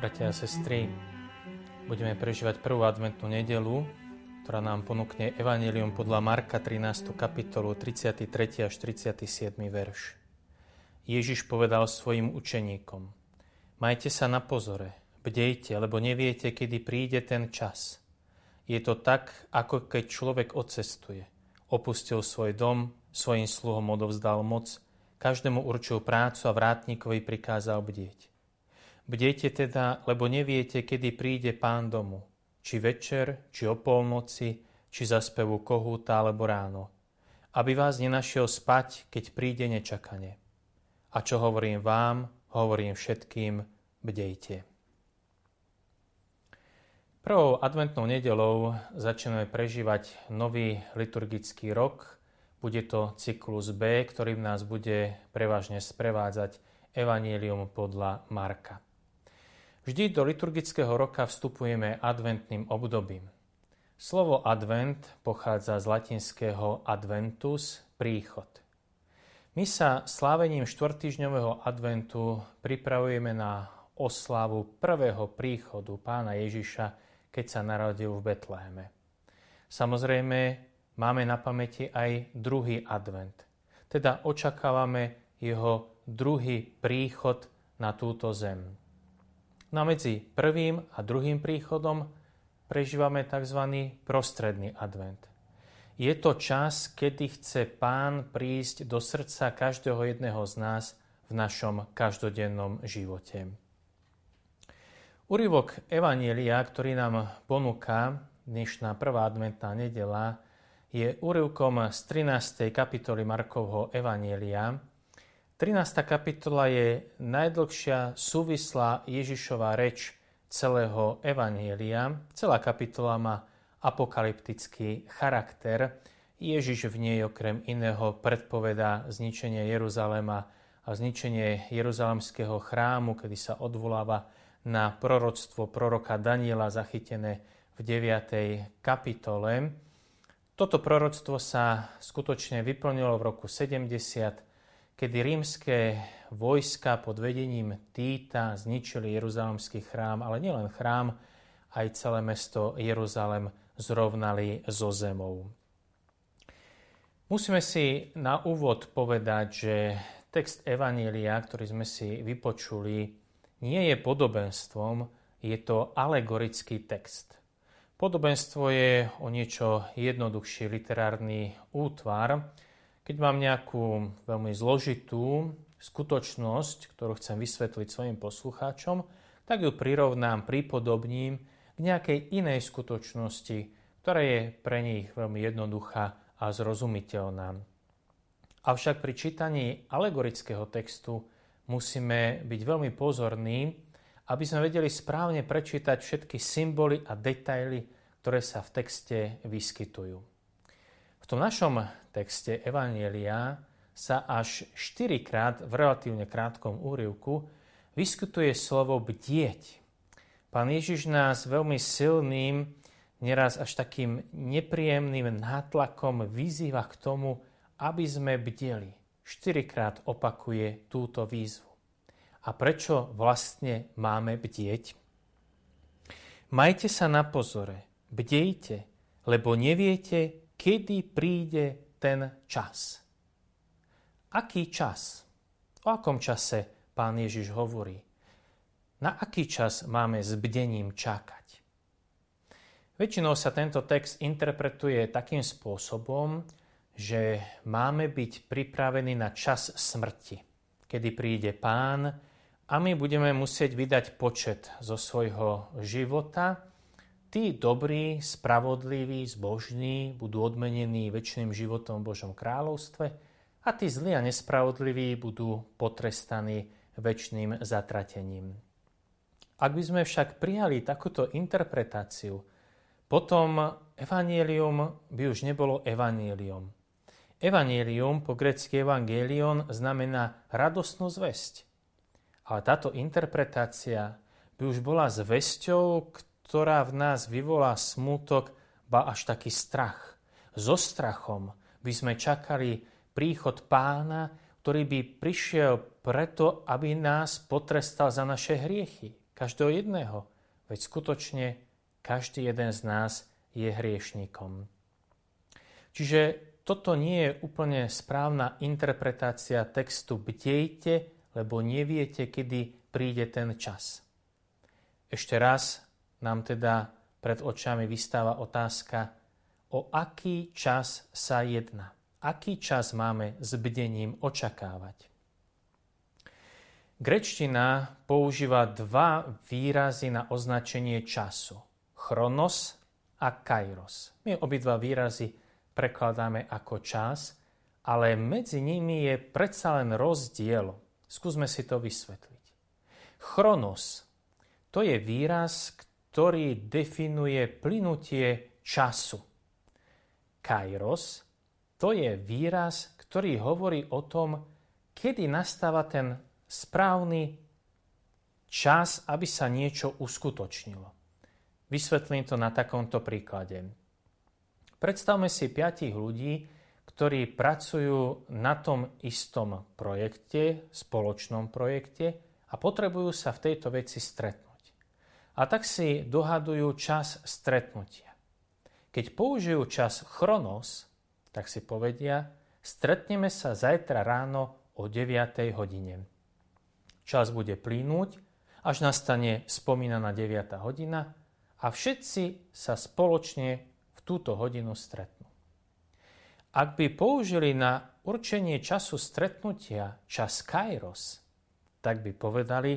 Bratia a sestry, budeme prežívať prvú adventnú nedelu, ktorá nám ponúkne Evangelium podľa Marka 13. kapitolu 33. až 37. verš. Ježiš povedal svojim učeníkom, majte sa na pozore, bdejte, lebo neviete, kedy príde ten čas. Je to tak, ako keď človek odcestuje. Opustil svoj dom, svojim sluhom odovzdal moc, každému určil prácu a vrátnikovi prikázal bdieť. Bdejte teda, lebo neviete, kedy príde pán domu, či večer, či o polnoci, či za spevu kohúta alebo ráno, aby vás nenašiel spať, keď príde nečakane. A čo hovorím vám, hovorím všetkým, bdejte. Prvou adventnou nedelou začneme prežívať nový liturgický rok. Bude to cyklus B, ktorý nás bude prevažne sprevádzať Evangelium podľa Marka. Vždy do liturgického roka vstupujeme adventným obdobím. Slovo advent pochádza z latinského adventus, príchod. My sa slávením štvrtýždňového adventu pripravujeme na oslavu prvého príchodu pána Ježiša, keď sa narodil v Betleheme. Samozrejme, máme na pamäti aj druhý advent. Teda očakávame jeho druhý príchod na túto zem. No medzi prvým a druhým príchodom prežívame tzv. prostredný advent. Je to čas, kedy chce Pán prísť do srdca každého jedného z nás v našom každodennom živote. Úryvok Evanielia, ktorý nám ponúka dnešná prvá adventná nedela, je úryvkom z 13. kapitoly Markovho Evanielia, 13. kapitola je najdlhšia súvislá Ježišová reč celého Evanielia. Celá kapitola má apokalyptický charakter. Ježiš v nej okrem iného predpovedá zničenie Jeruzalema a zničenie Jeruzalemského chrámu, kedy sa odvoláva na proroctvo proroka Daniela zachytené v 9. kapitole. Toto proroctvo sa skutočne vyplnilo v roku 70 kedy rímske vojska pod vedením Týta zničili Jeruzalemský chrám, ale nielen chrám, aj celé mesto Jeruzalem zrovnali so zemou. Musíme si na úvod povedať, že text Evanília, ktorý sme si vypočuli, nie je podobenstvom, je to alegorický text. Podobenstvo je o niečo jednoduchší literárny útvar, keď mám nejakú veľmi zložitú skutočnosť, ktorú chcem vysvetliť svojim poslucháčom, tak ju prirovnám, pripodobním k nejakej inej skutočnosti, ktorá je pre nich veľmi jednoduchá a zrozumiteľná. Avšak pri čítaní alegorického textu musíme byť veľmi pozorní, aby sme vedeli správne prečítať všetky symboly a detaily, ktoré sa v texte vyskytujú tom našom texte Evanielia sa až štyrikrát v relatívne krátkom úrivku vyskytuje slovo bdieť. Pán Ježiš nás veľmi silným, neraz až takým nepríjemným nátlakom vyzýva k tomu, aby sme bdeli. Štyrikrát opakuje túto výzvu. A prečo vlastne máme bdieť? Majte sa na pozore, bdejte, lebo neviete, kedy príde ten čas. Aký čas? O akom čase pán Ježiš hovorí? Na aký čas máme s bdením čakať? Väčšinou sa tento text interpretuje takým spôsobom, že máme byť pripravení na čas smrti, kedy príde pán a my budeme musieť vydať počet zo svojho života Tí dobrí, spravodliví, zbožní budú odmenení väčšným životom v Božom kráľovstve a tí zlí a nespravodliví budú potrestaní väčšným zatratením. Ak by sme však prijali takúto interpretáciu, potom evanielium by už nebolo evanielium. Evanielium po grecky evangelion znamená radosnú zväzť. Ale táto interpretácia by už bola zväzťou, ktorá v nás vyvolá smútok, ba až taký strach. So strachom by sme čakali príchod pána, ktorý by prišiel preto, aby nás potrestal za naše hriechy. Každého jedného. Veď skutočne každý jeden z nás je hriešnikom. Čiže toto nie je úplne správna interpretácia textu bdejte, lebo neviete, kedy príde ten čas. Ešte raz nám teda pred očami vystáva otázka, o aký čas sa jedná. Aký čas máme s bdením očakávať? Grečtina používa dva výrazy na označenie času. Chronos a kairos. My obidva výrazy prekladáme ako čas, ale medzi nimi je predsa len rozdiel. Skúsme si to vysvetliť. Chronos to je výraz, ktorý definuje plynutie času. Kairos to je výraz, ktorý hovorí o tom, kedy nastáva ten správny čas, aby sa niečo uskutočnilo. Vysvetlím to na takomto príklade. Predstavme si piatich ľudí, ktorí pracujú na tom istom projekte, spoločnom projekte a potrebujú sa v tejto veci stretnúť. A tak si dohadujú čas stretnutia. Keď použijú čas chronos, tak si povedia, stretneme sa zajtra ráno o 9. hodine. Čas bude plynúť, až nastane spomínaná 9. hodina a všetci sa spoločne v túto hodinu stretnú. Ak by použili na určenie času stretnutia čas Kairos, tak by povedali,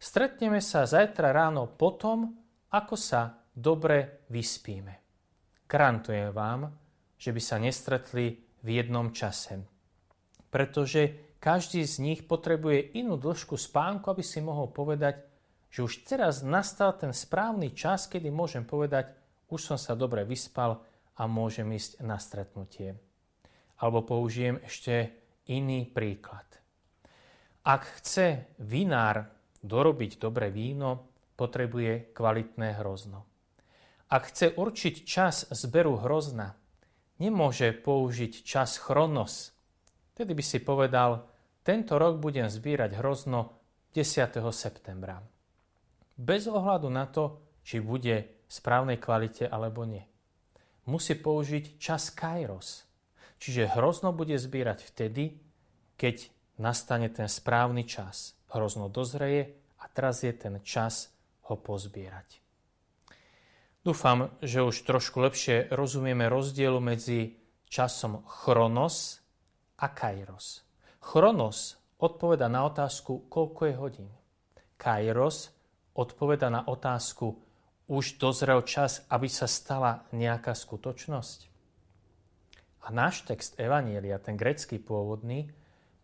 stretneme sa zajtra ráno potom, ako sa dobre vyspíme. Garantujem vám, že by sa nestretli v jednom čase. Pretože každý z nich potrebuje inú dĺžku spánku, aby si mohol povedať, že už teraz nastal ten správny čas, kedy môžem povedať, už som sa dobre vyspal a môžem ísť na stretnutie. Alebo použijem ešte iný príklad. Ak chce vinár dorobiť dobré víno, potrebuje kvalitné hrozno. Ak chce určiť čas zberu hrozna, nemôže použiť čas chronos. Tedy by si povedal, tento rok budem zbierať hrozno 10. septembra. Bez ohľadu na to, či bude v správnej kvalite alebo nie. Musí použiť čas kairos. Čiže hrozno bude zbierať vtedy, keď nastane ten správny čas. Hrozno dozreje a teraz je ten čas ho pozbierať. Dúfam, že už trošku lepšie rozumieme rozdielu medzi časom chronos a kairos. Chronos odpoveda na otázku, koľko je hodín. Kairos odpoveda na otázku, už dozrel čas, aby sa stala nejaká skutočnosť. A náš text Evanielia, ten grecký pôvodný,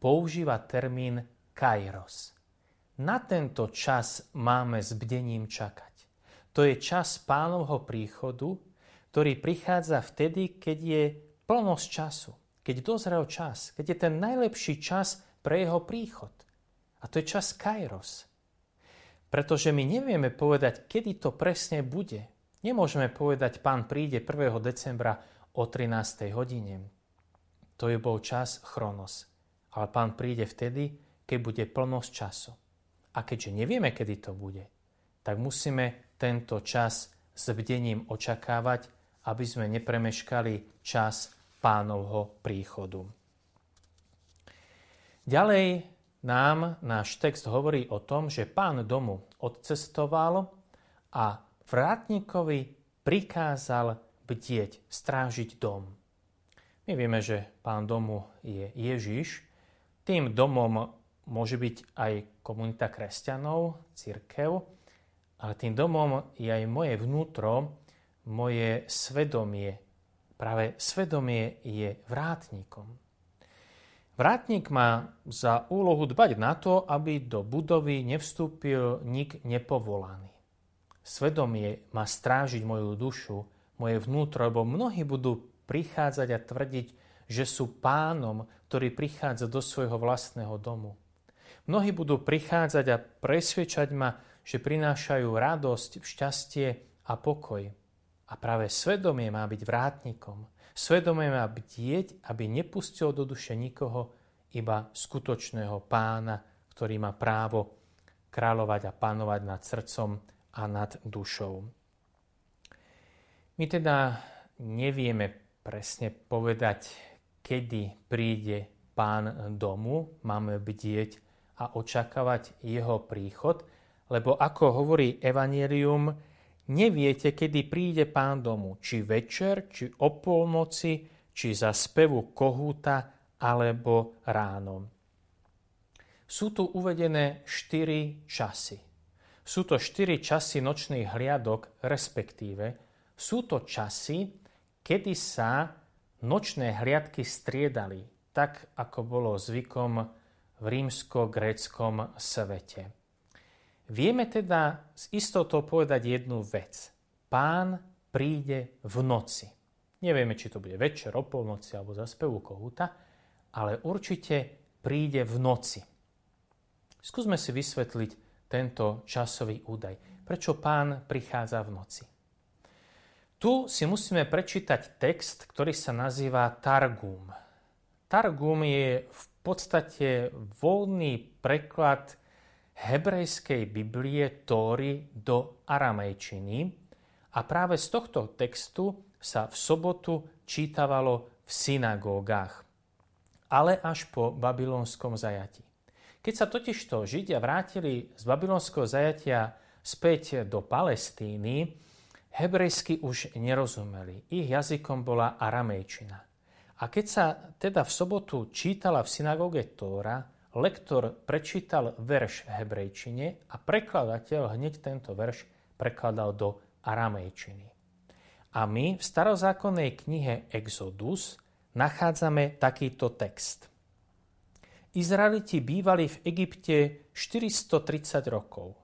používa termín kairos. Na tento čas máme s bdením čakať. To je čas pánovho príchodu, ktorý prichádza vtedy, keď je plnosť času keď dozrel čas, keď je ten najlepší čas pre jeho príchod. A to je čas Kairos. Pretože my nevieme povedať, kedy to presne bude. Nemôžeme povedať, pán príde 1. decembra o 13. hodine. To je bol čas Chronos. Ale pán príde vtedy, keď bude plnosť času. A keďže nevieme, kedy to bude, tak musíme tento čas s bdením očakávať, aby sme nepremeškali čas pánovho príchodu. Ďalej nám náš text hovorí o tom, že pán domu odcestoval a vrátnikovi prikázal bdieť, strážiť dom. My vieme, že pán domu je Ježiš. Tým domom môže byť aj komunita kresťanov, církev, ale tým domom je aj moje vnútro, moje svedomie, Práve svedomie je vrátnikom. Vrátnik má za úlohu dbať na to, aby do budovy nevstúpil nik nepovolaný. Svedomie má strážiť moju dušu, moje vnútro, lebo mnohí budú prichádzať a tvrdiť, že sú pánom, ktorý prichádza do svojho vlastného domu. Mnohí budú prichádzať a presvedčať ma, že prinášajú radosť, šťastie a pokoj. A práve svedomie má byť vrátnikom. Svedomie má bdieť, aby nepustil do duše nikoho, iba skutočného pána, ktorý má právo kráľovať a panovať nad srdcom a nad dušou. My teda nevieme presne povedať, kedy príde pán domu, máme bdieť a očakávať jeho príchod, lebo ako hovorí Evangelium, neviete, kedy príde pán domu, či večer, či o polnoci, či za spevu kohúta, alebo ráno. Sú tu uvedené štyri časy. Sú to štyri časy nočných hliadok, respektíve sú to časy, kedy sa nočné hliadky striedali tak ako bolo zvykom v rímsko-gréckom svete. Vieme teda s istotou povedať jednu vec. Pán príde v noci. Nevieme, či to bude večer, o polnoci alebo za spevu kohúta, ale určite príde v noci. Skúsme si vysvetliť tento časový údaj. Prečo pán prichádza v noci? Tu si musíme prečítať text, ktorý sa nazýva Targum. Targum je v podstate voľný preklad hebrejskej Biblie Tóry do aramejčiny a práve z tohto textu sa v sobotu čítavalo v synagógach, ale až po babylonskom zajati. Keď sa totižto Židia vrátili z babylonského zajatia späť do Palestíny, hebrejsky už nerozumeli. Ich jazykom bola aramejčina. A keď sa teda v sobotu čítala v synagóge Tóra, lektor prečítal verš v hebrejčine a prekladateľ hneď tento verš prekladal do aramejčiny. A my v starozákonnej knihe Exodus nachádzame takýto text. Izraeliti bývali v Egypte 430 rokov.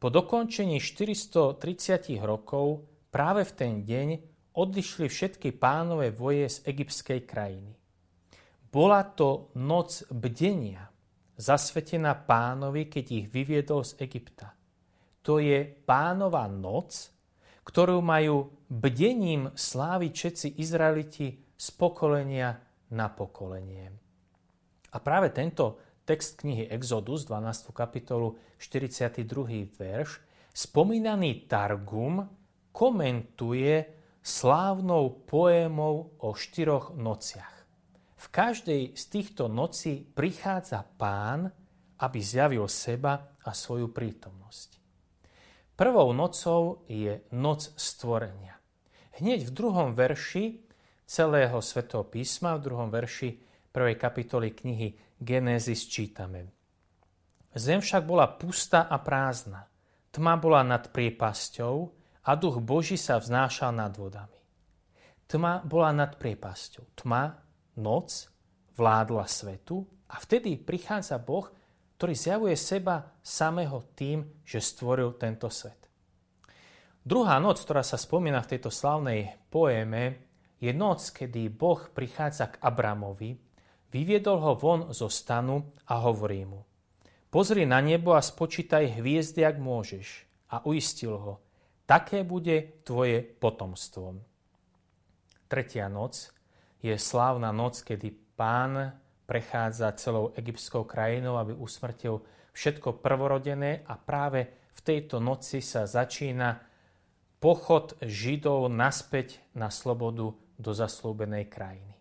Po dokončení 430 rokov práve v ten deň odišli všetky pánové voje z egyptskej krajiny. Bola to noc bdenia, zasvetená pánovi, keď ich vyviedol z Egypta. To je pánova noc, ktorú majú bdením sláviť všetci Izraeliti z pokolenia na pokolenie. A práve tento text knihy Exodus, 12. kapitolu, 42. verš, spomínaný Targum komentuje slávnou poémou o štyroch nociach. V každej z týchto nocí prichádza pán, aby zjavil seba a svoju prítomnosť. Prvou nocou je noc stvorenia. Hneď v druhom verši celého svetého písma, v druhom verši prvej kapitoly knihy Genézis čítame. Zem však bola pustá a prázdna. Tma bola nad priepasťou a duch Boží sa vznášal nad vodami. Tma bola nad priepasťou. Tma, noc, vládla svetu a vtedy prichádza Boh, ktorý zjavuje seba samého tým, že stvoril tento svet. Druhá noc, ktorá sa spomína v tejto slavnej poéme, je noc, kedy Boh prichádza k Abramovi, vyviedol ho von zo stanu a hovorí mu Pozri na nebo a spočítaj hviezdy, ak môžeš. A uistil ho – Také bude tvoje potomstvo. Tretia noc je slávna noc, kedy pán prechádza celou egyptskou krajinou, aby usmrtil všetko prvorodené a práve v tejto noci sa začína pochod Židov naspäť na slobodu do zaslúbenej krajiny.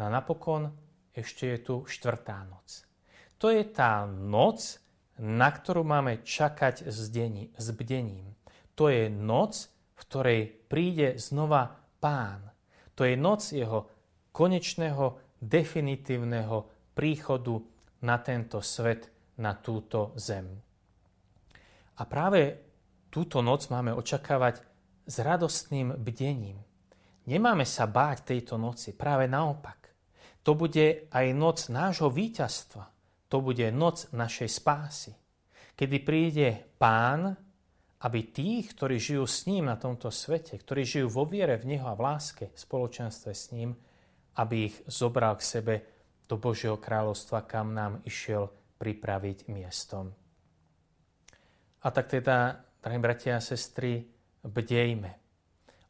No a napokon ešte je tu štvrtá noc. To je tá noc, na ktorú máme čakať s, bdením. To je noc, v ktorej príde znova pán. To je noc jeho konečného, definitívneho príchodu na tento svet, na túto zem. A práve túto noc máme očakávať s radostným bdením. Nemáme sa báť tejto noci, práve naopak. To bude aj noc nášho víťazstva. To bude noc našej spásy. Kedy príde pán aby tých, ktorí žijú s ním na tomto svete, ktorí žijú vo viere v Neho a v láske, v spoločenstve s ním, aby ich zobral k sebe do Božieho kráľovstva, kam nám išiel pripraviť miestom. A tak teda, drahí bratia a sestry, bdejme.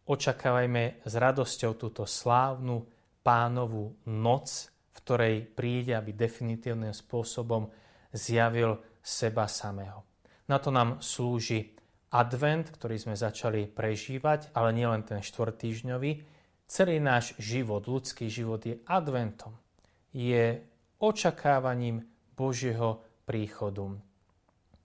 Očakávajme s radosťou túto slávnu pánovú noc, v ktorej príde, aby definitívnym spôsobom zjavil seba samého. Na to nám slúži advent, ktorý sme začali prežívať, ale nielen ten štvrtýždňový. Celý náš život, ľudský život je adventom. Je očakávaním Božieho príchodu.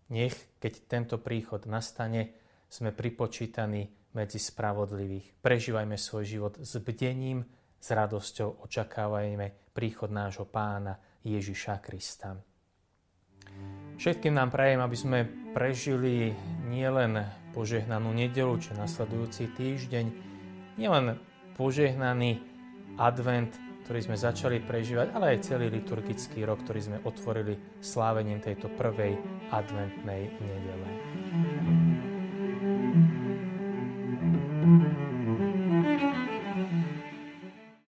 Nech, keď tento príchod nastane, sme pripočítaní medzi spravodlivých. Prežívajme svoj život s bdením, s radosťou očakávajme príchod nášho pána Ježiša Krista. Všetkým nám prajem, aby sme prežili nielen požehnanú nedelu, či nasledujúci týždeň, nielen požehnaný advent, ktorý sme začali prežívať, ale aj celý liturgický rok, ktorý sme otvorili slávením tejto prvej adventnej nedele. thank you